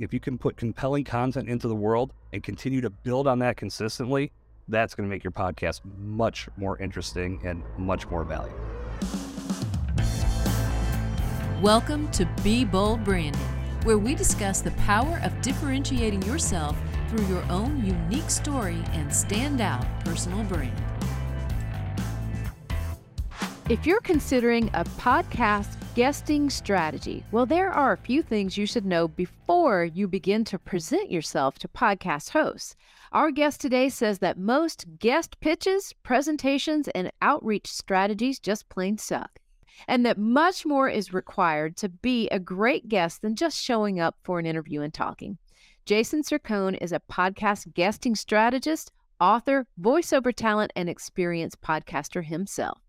If you can put compelling content into the world and continue to build on that consistently, that's going to make your podcast much more interesting and much more valuable. Welcome to Be Bold Branding, where we discuss the power of differentiating yourself through your own unique story and standout personal brand. If you're considering a podcast guesting strategy, well, there are a few things you should know before you begin to present yourself to podcast hosts. Our guest today says that most guest pitches, presentations, and outreach strategies just plain suck, and that much more is required to be a great guest than just showing up for an interview and talking. Jason Cercone is a podcast guesting strategist, author, voiceover talent, and experienced podcaster himself.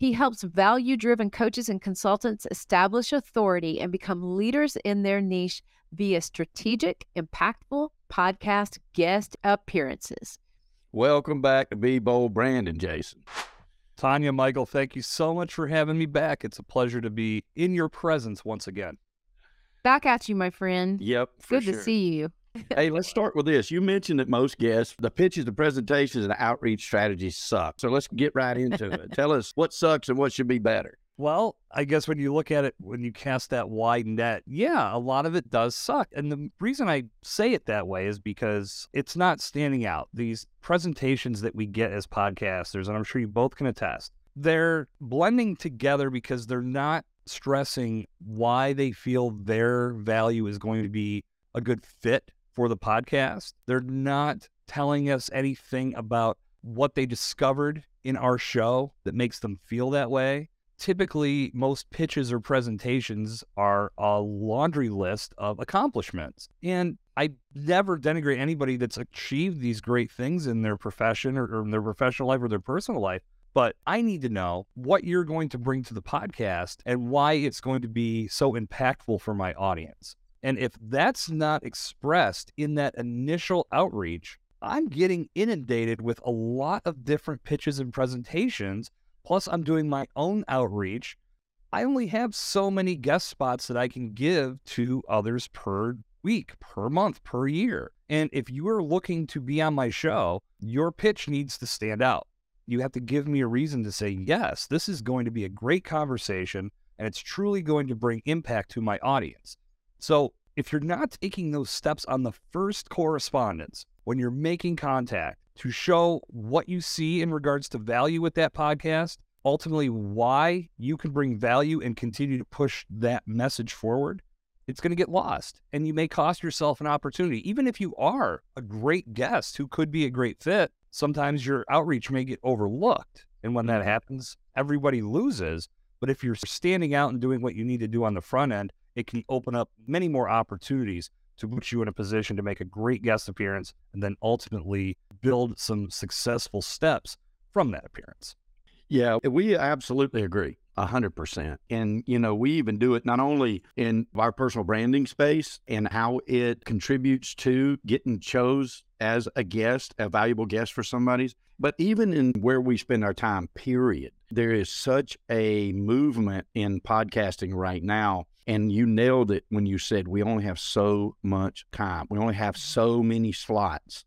He helps value driven coaches and consultants establish authority and become leaders in their niche via strategic, impactful podcast guest appearances. Welcome back to Be Bold Branding, Jason. Tanya, Michael, thank you so much for having me back. It's a pleasure to be in your presence once again. Back at you, my friend. Yep. Good sure. to see you hey, let's start with this. You mentioned that most guests, the pitches, the presentations, and the outreach strategies suck. So let's get right into it. Tell us what sucks and what should be better. Well, I guess when you look at it, when you cast that wide net, yeah, a lot of it does suck. And the reason I say it that way is because it's not standing out. These presentations that we get as podcasters, and I'm sure you both can attest, they're blending together because they're not stressing why they feel their value is going to be a good fit for the podcast. They're not telling us anything about what they discovered in our show that makes them feel that way. Typically, most pitches or presentations are a laundry list of accomplishments. And I never denigrate anybody that's achieved these great things in their profession or, or in their professional life or their personal life. But I need to know what you're going to bring to the podcast and why it's going to be so impactful for my audience. And if that's not expressed in that initial outreach, I'm getting inundated with a lot of different pitches and presentations. Plus, I'm doing my own outreach. I only have so many guest spots that I can give to others per week, per month, per year. And if you are looking to be on my show, your pitch needs to stand out. You have to give me a reason to say, yes, this is going to be a great conversation and it's truly going to bring impact to my audience. So if you're not taking those steps on the first correspondence when you're making contact to show what you see in regards to value with that podcast, ultimately why you can bring value and continue to push that message forward, it's going to get lost and you may cost yourself an opportunity. Even if you are a great guest who could be a great fit, sometimes your outreach may get overlooked. And when that mm-hmm. happens, everybody loses. But if you're standing out and doing what you need to do on the front end, it can open up many more opportunities to put you in a position to make a great guest appearance and then ultimately build some successful steps from that appearance. Yeah, eh, we absolutely agree. A hundred percent. And, you know, we even do it not only in our personal branding space and how it contributes to getting chose as a guest, a valuable guest for somebody's, but even in where we spend our time, period. There is such a movement in podcasting right now and you nailed it when you said we only have so much time. We only have so many slots.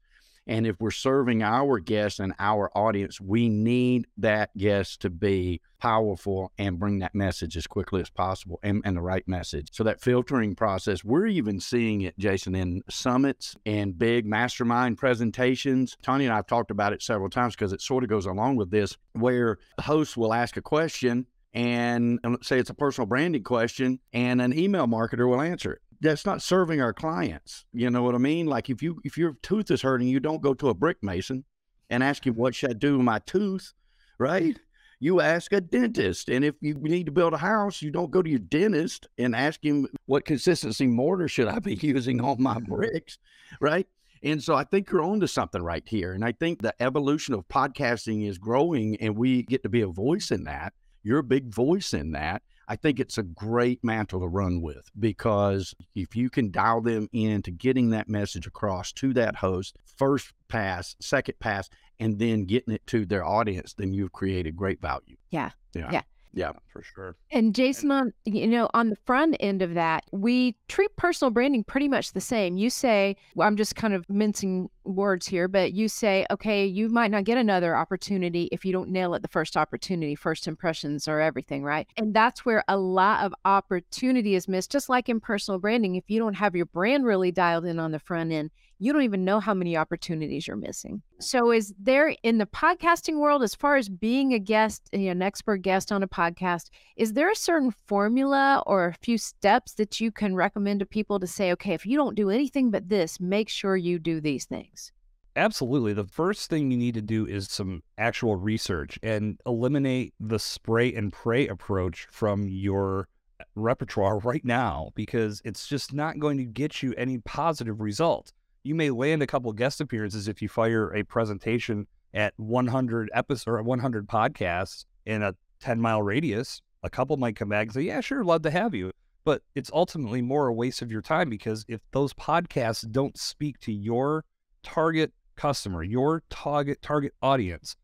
And if we're serving our guests and our audience, we need that guest to be powerful and bring that message as quickly as possible and, and, the right message. So that filtering process, we're even seeing it, Jason, in summits and big mastermind presentations. Tanya and I have talked about it several times because it sort of goes along with this, where hosts will ask a question and um, say it's a personal branding question and an email marketer will answer it that's not serving our clients you know what i mean like if you if your tooth is hurting you don't go to a brick mason and ask him what should i do with my tooth right you ask a dentist and if you need to build a house you don't go to your dentist and ask him what consistency mortar should i be using on my bricks right and so I think you're onto something right here. And I think the evolution of podcasting is growing and we get to be a voice in that. You're a big voice in that. I think it's a great mantle to run with because if you can dial them into getting that message across to that host, first pass, second pass, and then getting it to their audience, then you've created great value. Yeah. Yeah. yeah. Yeah. for sure. And Jason, on you know, on the front end of that, we treat personal branding pretty much the same. You say, well, I'm just kind of mincing words here, but you say, okay, you might not get another opportunity if you don't nail it the first opportunity. First impressions are everything, right? And that's where a lot of opportunity is missed. Just like in personal branding, if you don't have your brand really dialed in on the front end, you don't even know how many opportunities you're missing. So, is there in the podcasting world, as far as being a guest, eh, an expert guest on a podcast, is there a certain formula or a few steps that you can recommend to people to say, okay, if you don't do anything but this, make sure you do these things? Absolutely. The first thing you need to do is some actual research and eliminate the spray and pray approach from your eh, repertoire right now because it's just not going to get you any positive results you may land a couple guest appearances if you fire a presentation at 100 episodes or 100 podcasts in a 10 mile radius. A couple might come back and say, "Yeah, sure, love to have you." But it's ultimately more a waste of your time because if those podcasts don't speak to your target customer, your target target audience,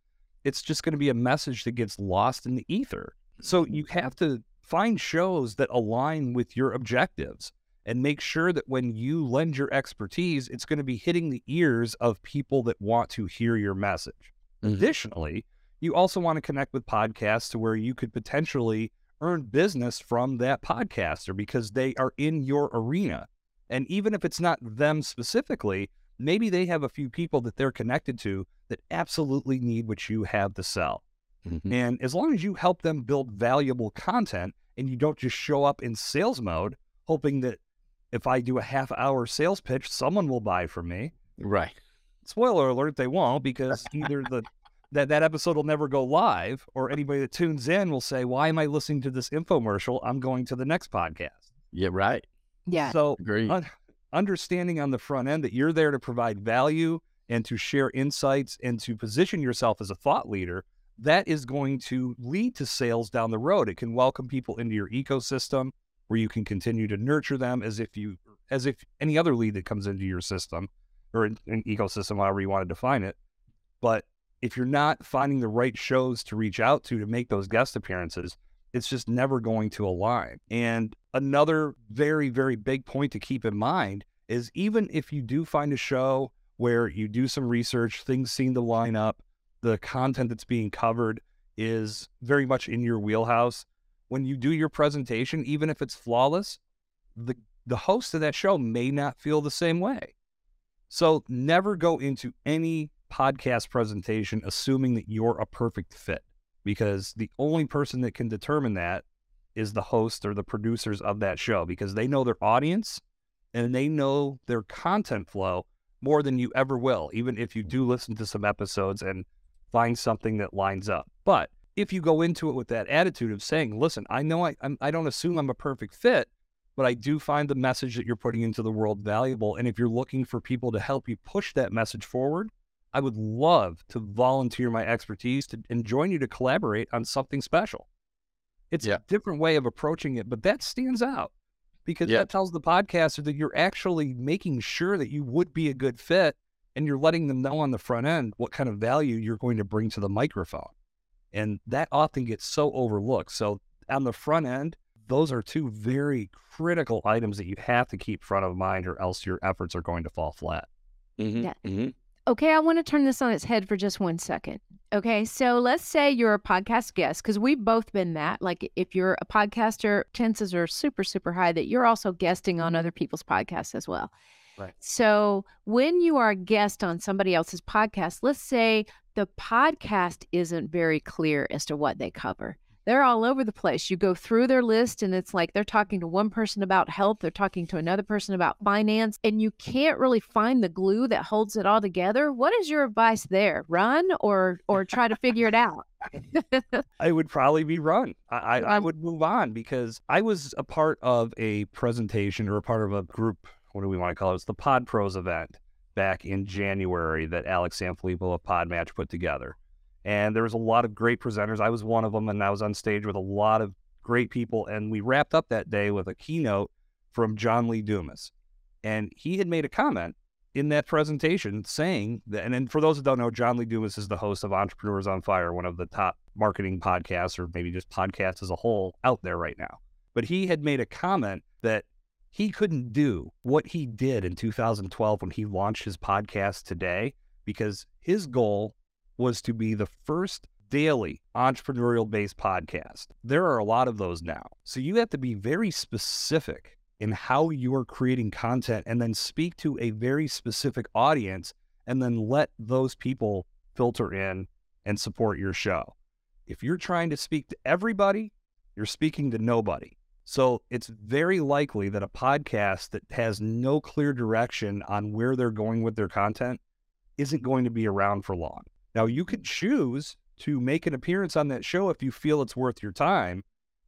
it's just going to be a message that gets lost in the ether. So you mm-hmm. have to find shows that align with your objectives and make sure that when you lend your expertise, it's going to be hitting the ears of people that want to hear your message. Mm-hmm. Additionally, you also want to connect with podcasts to where you could potentially earn business from that podcaster because they are in your arena. And even if it's not them specifically, maybe they have a few people that they're connected to that absolutely need what you have to sell. Mm-hmm. And as long as you help them build valuable content and you don't just show up in sales mode, hoping that if I do a half hour sales pitch, someone will buy from me. Right. Spoiler alert, they won't because either the that, that episode will never go live or anybody that tunes in will say, Why am I listening to this infomercial? I'm going to the next podcast. Yeah, right. Yeah. So un- understanding on the front end that you're there to provide value and to share insights and to position yourself as a thought leader, that is going to lead to sales down the road. It can welcome people into your ecosystem where you can continue to nurture them as if you as if any other lead that comes into your system or an, ecosystem, however you want to define it. But if you're not finding the right shows to reach out to to make those guest appearances, it's just never going to align. And another very, very big point to keep in mind is even if you do find a show where you do some research, things seem to line up, the content that's being covered is very much in your wheelhouse, when you do your presentation, even if it's flawless, the the host of that show may not feel the same way. So never go into any podcast presentation assuming that you're a perfect fit because the only person that can determine that is the host or the producers of that show because they know their audience and they know their content flow more than you ever will, even if you do listen to some episodes and find something that lines up. But if you go into it with that attitude of saying, listen, I know I, I'm, I don't assume I'm a perfect fit, but I do find the message that you're putting into the world valuable. And if you're looking for people to help you push that message forward, I would love to volunteer my expertise to, and join you to collaborate on something special. It's yeah. a different way of approaching it, but that stands out because yeah. that tells the podcaster that you're actually making sure that you would be a good fit and you're letting them know on the front end what kind of value you're going to bring to the microphone. And that often gets so overlooked. So on the front end, those are two very critical items that you have to keep front of mind, or else your efforts are going to fall flat. Mm-hmm. Yeah. Mm-hmm. Okay, I want to turn this on its head for just one second. Okay, so let's say you're a podcast guest, because we've both been that. Like, if you're a podcaster, chances are super, super high that you're also guesting on other people's podcasts as well. Right. So, when you are a guest on somebody else's podcast, let's say the podcast isn't very clear as to what they cover. They're all over the place. You go through their list and it's like they're talking to one person about health, they're talking to another person about finance, and you can't really find the glue that holds it all together. What is your advice there? Run or or try to figure it out? I would probably be run. I, I, I would move on because I was a part of a presentation or a part of a group. What do we want to call it? It's the Pod Pros event back in January that Alex Sanfilippo of Podmatch put together. And there was a lot of great presenters. I was one of them, and I was on stage with a lot of great people. And we wrapped up that day with a keynote from John Lee Dumas. And he had made a comment in that presentation saying that, and, and for those that don't know, John Lee Dumas is the host of Entrepreneurs on Fire, one of the top marketing podcasts or maybe just podcasts as a whole out there right now. But he had made a comment that he couldn't do what he did in 2012 when he launched his podcast today because his goal was to be the first daily entrepreneurial based podcast. There are a lot of those now. So you have to be very specific in how you are creating content and then speak to a very specific audience and then let those people filter in and support your show. If you're trying to speak to everybody, you're speaking to nobody. So it's very likely that a podcast that has no clear direction on where they're going with their content isn't going to be around for long. Now, you could choose to make an appearance on that show if you feel it's worth your time,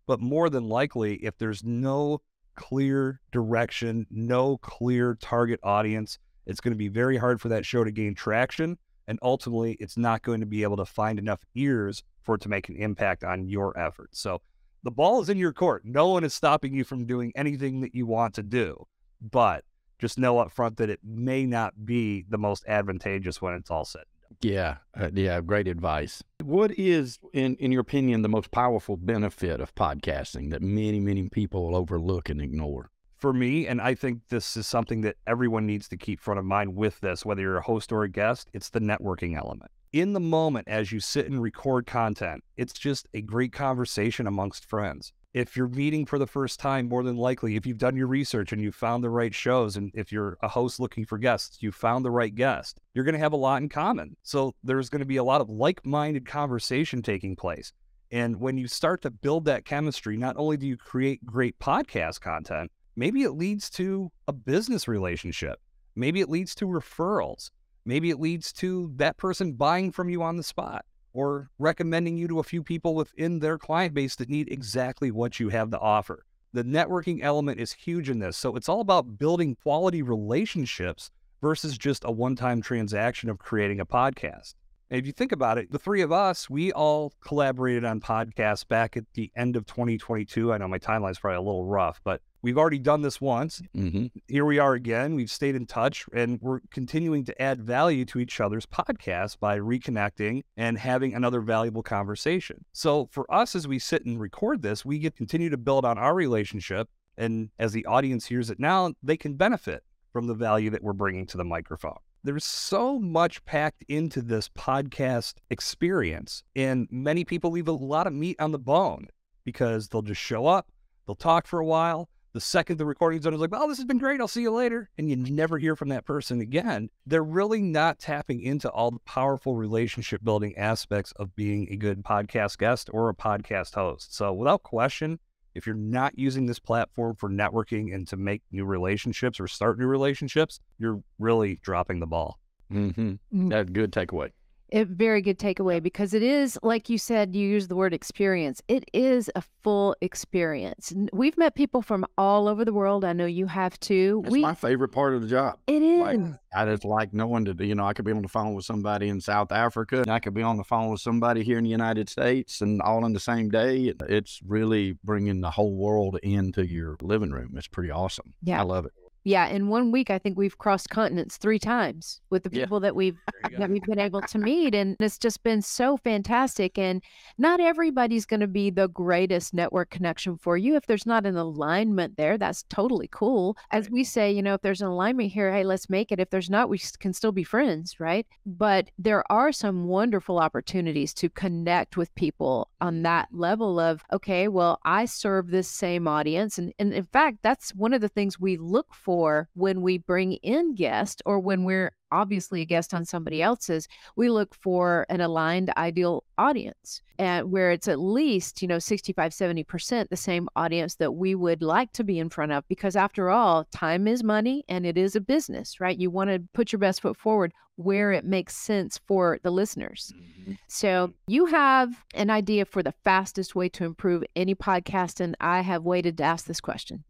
but more than likely, if there's no clear direction, no clear target audience, it's going to be very hard for that show to gain traction. And ultimately, it's not going to be able to find enough ears for it to make an impact on your efforts. So the ball is in your court. No one is stopping you from doing anything that you want to do. But just know up front that it may not be the most advantageous when it's all said. Yeah, uh, yeah, great advice. What is, in in your opinion, the most powerful benefit of podcasting that many many people overlook and ignore? For me, and I think this is something that everyone needs to keep front of mind with this, whether you're a host or a guest, it's the networking element. In the moment, as you sit and record content, it's just a great conversation amongst friends if you're meeting for the first time, more than likely, if you've done your research and you found the right shows, and if you're a host looking for guests, you found the right guest, you're going to have a lot in common. So there's going to be a lot of like minded conversation taking place. And when you start to build that chemistry, not only do you create great podcast content, maybe it leads to a business relationship. Maybe it leads to referrals. Maybe it leads to that person buying from you on the spot or recommending you to a few people within their client base that need exactly what you have to offer. The networking element is huge in this. So it's all about building quality relationships versus just a one time transaction of creating a podcast. If you think about it, the three of us, we all collaborated on podcasts back at the end of 2022. I know my timeline's probably a little rough, but we've already done this once. Mm-hmm. Here we are again. We've stayed in touch and we're continuing to add value to each other's podcasts by reconnecting and having another valuable conversation. So for us, as we sit and record this, we get continue to build on our relationship. And as the audience hears it now, they can benefit from the value that we're bringing to the microphone. There's so much packed into this podcast experience, and many people leave a lot of meat on the bone because they'll just show up, they'll talk for a while. The second the recording's done, it's like, oh, this has been great. I'll see you later. And you never hear from that person again. They're really not tapping into all the powerful relationship building aspects of being a good podcast guest or a podcast host. So, without question, if you're not using this platform for networking and to make new relationships or start new relationships, you're really dropping the ball. Mm-hmm. Mm. That's a good takeaway. A very good takeaway because it is, like you said, you use the word experience. It is a full experience. We've met people from all over the world. I know you have too. It's we, my favorite part of the job. It is. Like, I just like knowing that, you know, I could be on the phone with somebody in South Africa and I could be on the phone with somebody here in the United States and all in the same day. It's really bringing the whole world into your living room. It's pretty awesome. Yeah. I love it. Yeah, in one week, I think we've crossed continents three times with the people yeah. that we've that we've been able to meet, and it's just been so fantastic. And not everybody's going to be the greatest network connection for you. If there's not an alignment there, that's totally cool. As we say, you know, if there's an alignment here, hey, let's make it. If there's not, we can still be friends, right? But there are some wonderful opportunities to connect with people on that level of okay, well, I serve this same audience, and and in fact, that's one of the things we look for for when we bring in guests or when we're obviously a guest on somebody else's, we look for an aligned ideal audience and where it's at least, you know, 65, 70% the same audience that we would like to be in front of. Because after all, time is money and it is a business, right? You want to put your best foot forward where it makes sense for the listeners. Mm-hmm. So you have an idea for the fastest way to improve any podcast. And I have waited to ask this question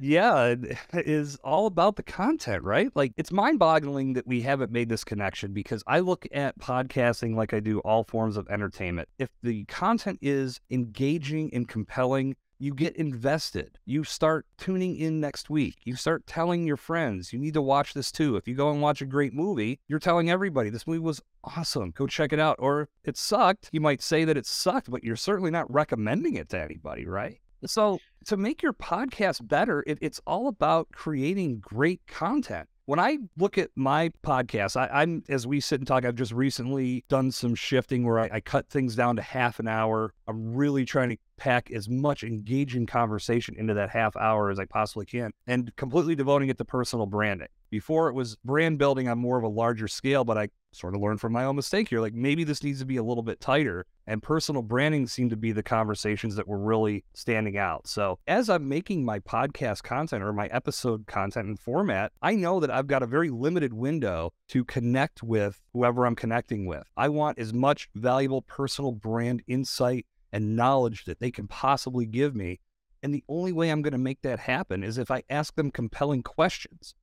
yeah, it is all about the content, right? Like it's mind boggling that we haven't made this connection because I look at podcasting like I do all forms of entertainment. If the content is engaging and compelling, you get invested. You start tuning in next week. You start telling your friends, you need to watch this too. If you go and watch a great movie, you're telling everybody, this movie was awesome. Go check it out. Or it sucked. You might say that it sucked, but you're certainly not recommending it to anybody, right? So, to make your podcast better, it, it's all about creating great content when I look at my podcast, I, am as we sit and talk. I've just recently done some shifting where I, I, cut things down to half an hour. I'm really trying to pack as much engaging conversation into that half hour as I possibly can, and completely devoting it to personal branding. Before it was brand building on more of a larger scale, but I sort of learn from my own mistake here. Like maybe this needs to be a little bit tighter. And personal branding seemed to be the conversations that were really standing out. So as I'm making my podcast content or my episode content and format, I know that I've got a very limited window to connect with whoever I'm connecting with. I want as much valuable personal brand insight and knowledge that they can possibly give me. And the only way I'm going to make that happen is if I ask them compelling questions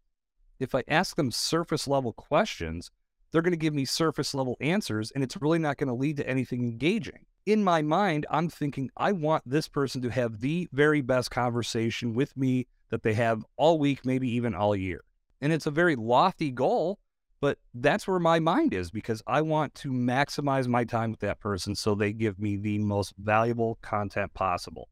if I ask them surface level questions, they're going to give me surface level answers and it's really not going to lead to anything engaging. In my mind, I'm thinking I want this person to have the very best conversation with me that they have all week, maybe even all year. And it's a very lofty goal, but that's where my mind is because I want to maximize my time with that person so they give me the most valuable content possible.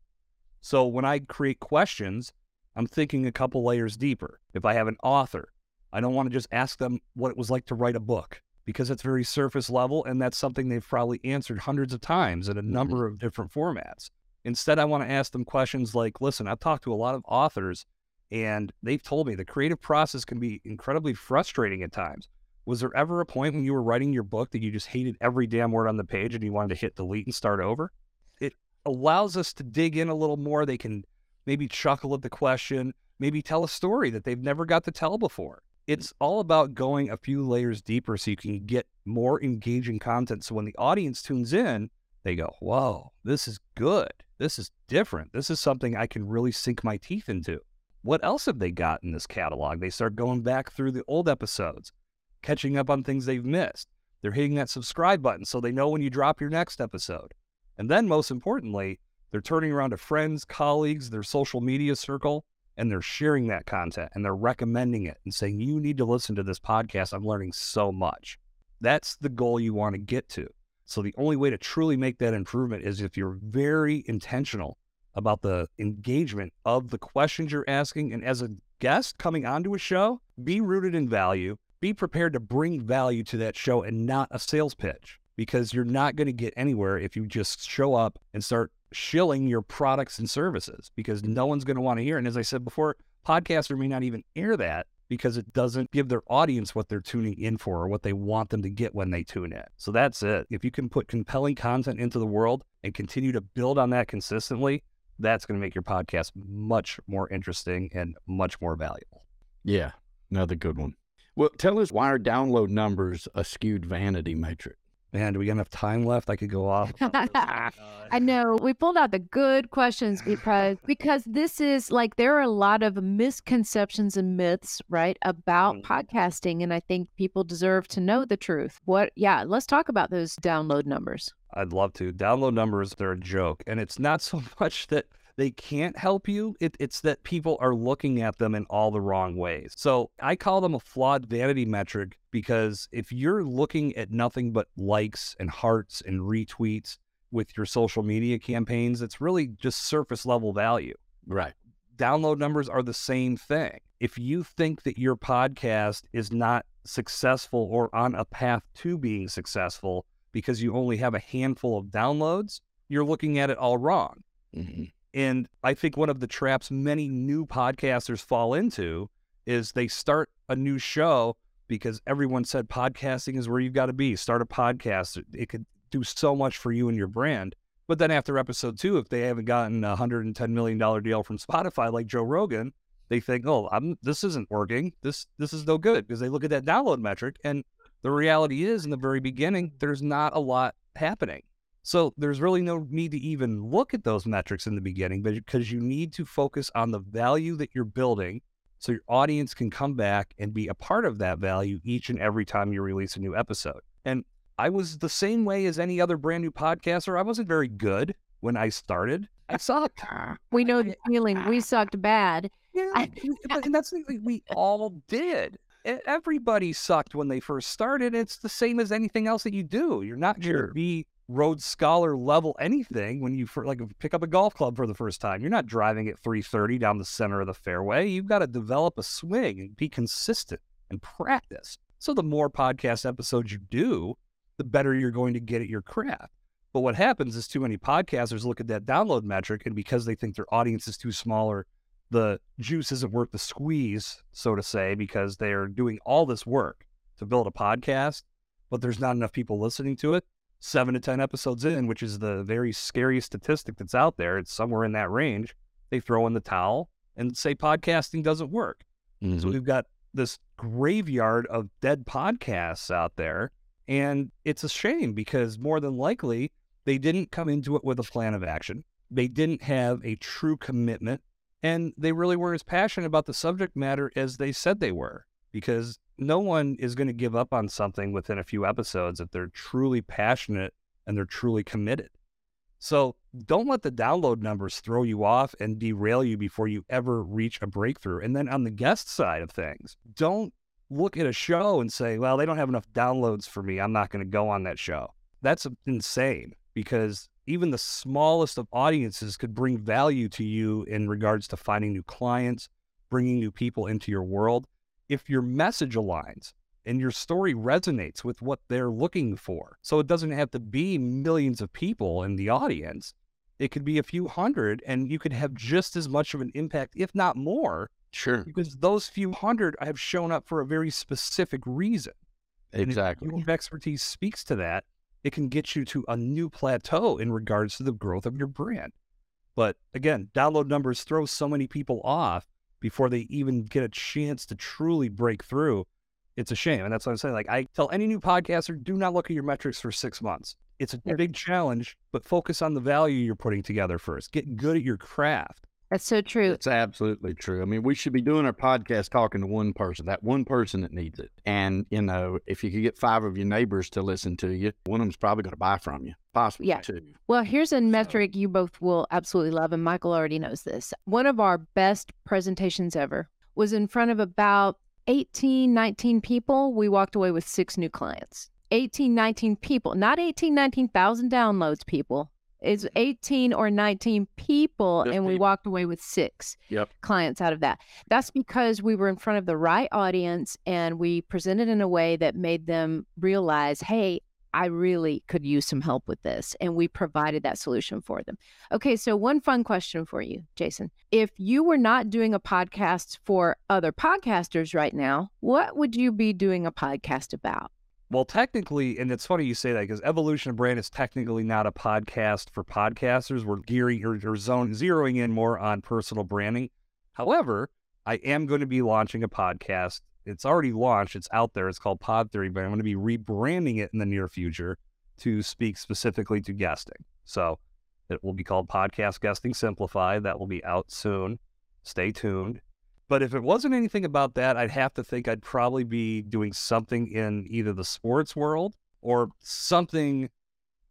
So when I create questions, I'm thinking a couple layers deeper. If I have an author, I don't want to just ask them what it was like to write a book because it's very surface level and that's something they've probably answered hundreds of times in a mm-hmm. number of different formats. Instead, I want to ask them questions like listen, I've talked to a lot of authors and they've told me the creative process can be incredibly frustrating at times. Was there ever a point when you were writing your book that you just hated every damn word on the page and you wanted to hit delete and start over? It allows us to dig in a little more. They can maybe chuckle at the question, maybe tell a story that they've never got to tell before it's all about going a few layers deeper so you can get more engaging content. So when the audience tunes in, they go, Whoa, this is good. This is different. This is something I can really sink my teeth into. What else have they got in this catalog? They start going back through the old episodes, catching up on things they've missed. They're hitting that subscribe button so they know when you drop your next episode. And then, most importantly, they're turning around to friends, colleagues, their social media circle, and they're sharing that content and they're recommending it and saying, you need to listen to this podcast. I'm learning so much. That's the goal you want to get to. So the only way to truly make that improvement is if you're very intentional about the engagement of the questions you're asking. And as a guest coming onto a show, be rooted in value, be prepared to bring value to that show and not a sales pitch because you're not going to get anywhere if you just show up and start shilling your products and services because no one's going to want to hear. And as I said before, podcaster may not even air that because it doesn't give their audience what they're tuning in for or what they want them to get when they tune in. So that's it. If you can put compelling content into the world and continue to build on that consistently, that's going to make your podcast much more interesting and much more valuable. Yeah, another good one. Well, tell us why are download numbers a skewed vanity metric? Man, do we got enough time left? I could go off. I know. We pulled out the good questions because because this is like there are a lot of misconceptions and myths, right, about mm-hmm. podcasting and I think people deserve to know the truth. What yeah, let's talk about those download numbers. I'd love to. Download numbers, they're a joke. And it's not so much that they can't help you. It, it's that people are looking at them in all the wrong ways. So I call them a flawed vanity metric because if you're looking at nothing but likes and hearts and retweets with your social media campaigns, it's really just surface level value. Right. Download numbers are the same thing. If you think that your podcast is not successful or on a path to being successful because you only have a handful of downloads, you're looking at it all wrong. Mm-hmm. And I think one of the traps many new podcasters fall into is they start a new show because everyone said podcasting is where you've got to be. Start a podcast. It could do so much for you and your brand. But then after episode two, if they haven't gotten a $110 million deal from Spotify like Joe Rogan, they think, oh, I'm, this isn't working. This, this is no good because they look at that download metric. And the reality is, in the very beginning, there's not a lot happening. So there's really no need to even look at those metrics in the beginning, but because you need to focus on the value that you're building so your audience can come back and be a part of that value each and every time you release a new episode. And I was the same way as any other brand new podcaster. I wasn't very good when I started. I sucked. We know the feeling. We sucked bad. Yeah, and that's the thing, we all did. Everybody sucked when they first started. It's the same as anything else that you do. You're not going Sure. to be Rhodes Scholar level anything when you fir- like pick up a golf club for the first time. You're not driving at 330 down the center of the fairway. You've got to develop a swing and be consistent and practice. So the more podcast episodes you do, the better you're going to get at your craft. But what happens is too many podcasters look at that download metric, and because they think their audience is too small or the juice isn't worth the squeeze, so to say, because they're doing all this work to build a podcast, but there's not enough people listening to it. Seven to 10 episodes in, which is the very scary statistic that's out there, it's somewhere in that range. They throw in the towel and say podcasting doesn't work. So Mhm. we've got this graveyard of dead podcasts out there. And it's a shame because more than likely, they didn't come into it with a plan of action. They didn't have a true commitment. And they really were as passionate about the subject matter as they said they were. Because no one is going to give up on something within a few episodes if they're truly passionate and they're truly committed. So don't let the download numbers throw you off and derail you before you ever reach a breakthrough. And then on the guest side of things, don't look at a show and say, well, they don't have enough downloads for me. I'm not going to go on that show. That's insane because even the smallest of audiences could bring value to you in regards to finding new clients, bringing new people into your world. If your message aligns, and your story resonates with what they're looking for. So it doesn't have to be millions of people in the audience. It could be a few hundred, and you could have just as much of an impact, if not more, Sure. because those few hundred have shown up for a very specific reason. And if Exactly. Your expertise speaks to that. It can get you to a new plateau in regards to the growth of your brand. But again, download numbers throw so many people off before they even get a chance to truly break through. It's a shame. And that's what I'm saying. Like, I tell any new podcaster do not look at your metrics for six months. It's a big challenge, but focus on the value you're putting together first. Get good at your craft. That's so true. It's absolutely true. I mean, we should be doing our podcast talking to one person, that one person that needs it. And, you know, if you could get five of your neighbors to listen to you, one of them's probably going to buy from you, possibly Yeah. two. Well, here's a metric you both will absolutely love, and Michael already knows this. One of our best presentations ever was in front of about 18, 19 people. We walked away with six new clients. 18, 19 people, not 18, 19,000 downloads, people. It's 18 or 19 people, Just and we people. walked away with six Yep. clients out of that. That's because we were in front of the right audience and we presented in a way that made them realize, hey, I really could use some help with this. And we provided that solution for them. Okay, so one fun question for you, Jason. If you were not doing a podcast for other podcasters right now, what would you be doing a podcast about? Well, technically, and it's funny you say that because Evolution of Brand is technically not a podcast for podcasters. We're gearing or, or zone, zeroing in more on personal branding. However, I am going to be launching a podcast. It's already launched. It's out there. It's called Pod Theory, but I'm going to be rebranding it in the near future to speak specifically to guesting. So it will be called Podcast Guesting Simplified. That will be out soon. Stay tuned. But if it wasn't anything about that, I'd have to think I'd probably be doing something in either the sports world or something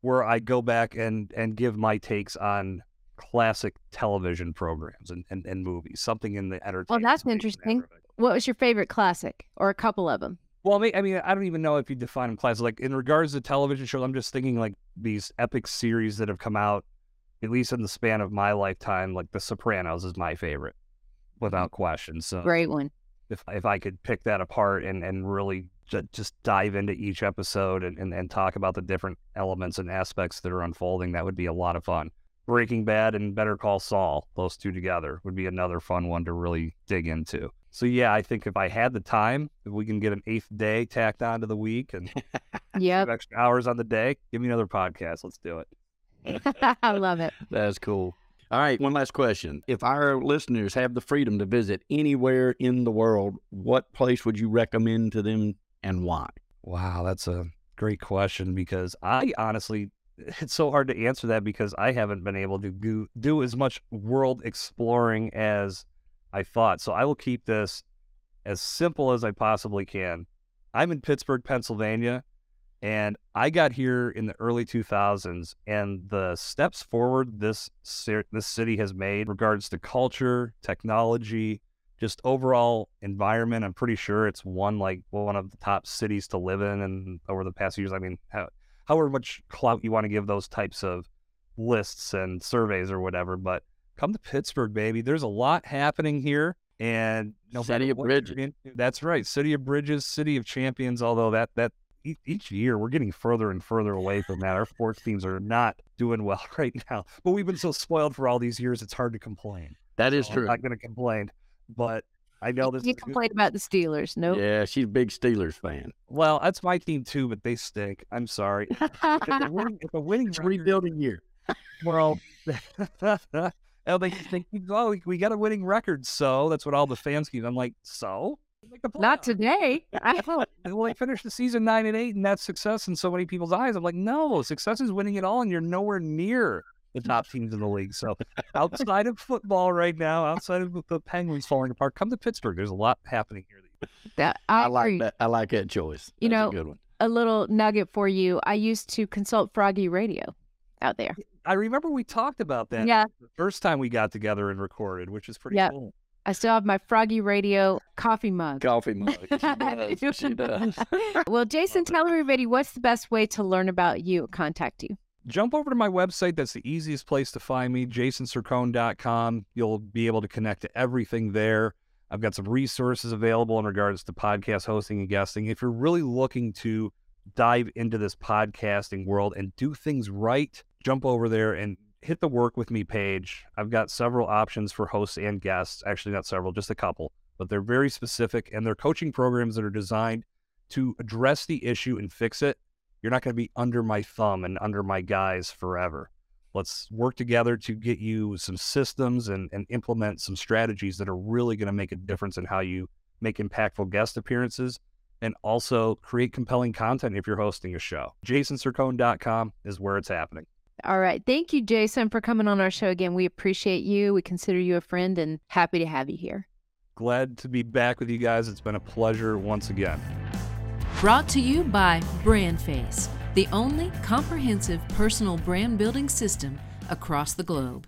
where I go back and and give my takes on classic television programs and, and, and movies, something in the entertainment. Well, that's space in that interesting. What was your favorite classic or a couple of them? Well, I mean, I mean, I don't even know if you define them classic. Like in regards to television shows, I'm just thinking like these epic series that have come out, at least in the span of my lifetime. Like The Sopranos is my favorite, without question. So Great one. if if I could pick that apart and and really ju- just dive into each episode and, and and talk about the different elements and aspects that are unfolding, that would be a lot of fun. Breaking Bad and Better Call Saul, those two together would be another fun one to really dig into. So yeah, I think if I had the time, if we can get an eighth day tacked onto the week and Yep. two extra hours on the day, give me another podcast. Let's do it. I love it. That's cool. All right, one last question. If our listeners have the freedom to visit anywhere in the world, what place would you recommend to them and why? Wow, that's a great question because I honestly, it's so hard to answer that because I haven't been able to do, do as much world exploring as I thought. So I will keep this as simple as I possibly can. I'm in Pittsburgh, Pennsylvania, And I got here in the early 2000s, and the steps forward this this city has made regards to culture, technology, just overall environment. I'm pretty sure it's one like one of the top cities to live in. And over the past years, I mean, how, however much clout you want to give those types of lists and surveys or whatever, but come to Pittsburgh, baby. There's a lot happening here. And no City of Bridges. That's right. City of Bridges, City of Champions. Although that that each year we're getting further and further away from that. Our sports teams are not doing well right now, but we've been so spoiled for all these years, it's hard to complain. That is so true. I'm not going to complain, but I know this. You complain about the Steelers, no? Nope. Yeah, she's a big Steelers fan. Well, that's my team too, but they stink. I'm sorry. if a winning, if a winning rebuilding year. Well, oh, they think, oh, we got a winning record, so that's what all the fans keep. I'm like, so not today. I well, they finished the season nine and eight, and that's success in so many people's eyes. I'm like, no, success is winning it all, and you're nowhere near the top teams in the league. So outside of football right now, outside of the Penguins falling apart, come to Pittsburgh. There's a lot happening here. That I, I like that. I like that choice. You That's know, a good one. A little nugget for you. I used to consult Froggy Radio out there. I remember we talked about that. Yeah. The first time we got together and recorded, which is pretty yep. cool. I still have my Froggy Radio coffee mug. Coffee mug. She does. she does. well, Jason, tell everybody what's the best way to learn about you, contact you. Jump over to my website. That's the easiest place to find me, jasoncercone.com. You'll be able to connect to everything there. I've got some resources available in regards to podcast hosting and guesting. If you're really looking to dive into this podcasting world and do things right, jump over there and hit the work with me page. I've got several options for hosts and guests. Actually, not several, just a couple, but they're very specific and they're coaching programs that are designed to address the issue and fix it. You're not going to be under my thumb and under my guise forever. Let's work together to get you some systems and, and implement some strategies that are really going to make a difference in how you make impactful guest appearances and also create compelling content if you're hosting a show. JasonCercone.com is where it's happening. All right. Thank you, Jason, for coming on our show again. We appreciate you. We consider you a friend and happy to have you here. Glad to be back with you guys. It's been a pleasure once again. Brought to you by BrandFace, the only comprehensive personal brand building system across the globe.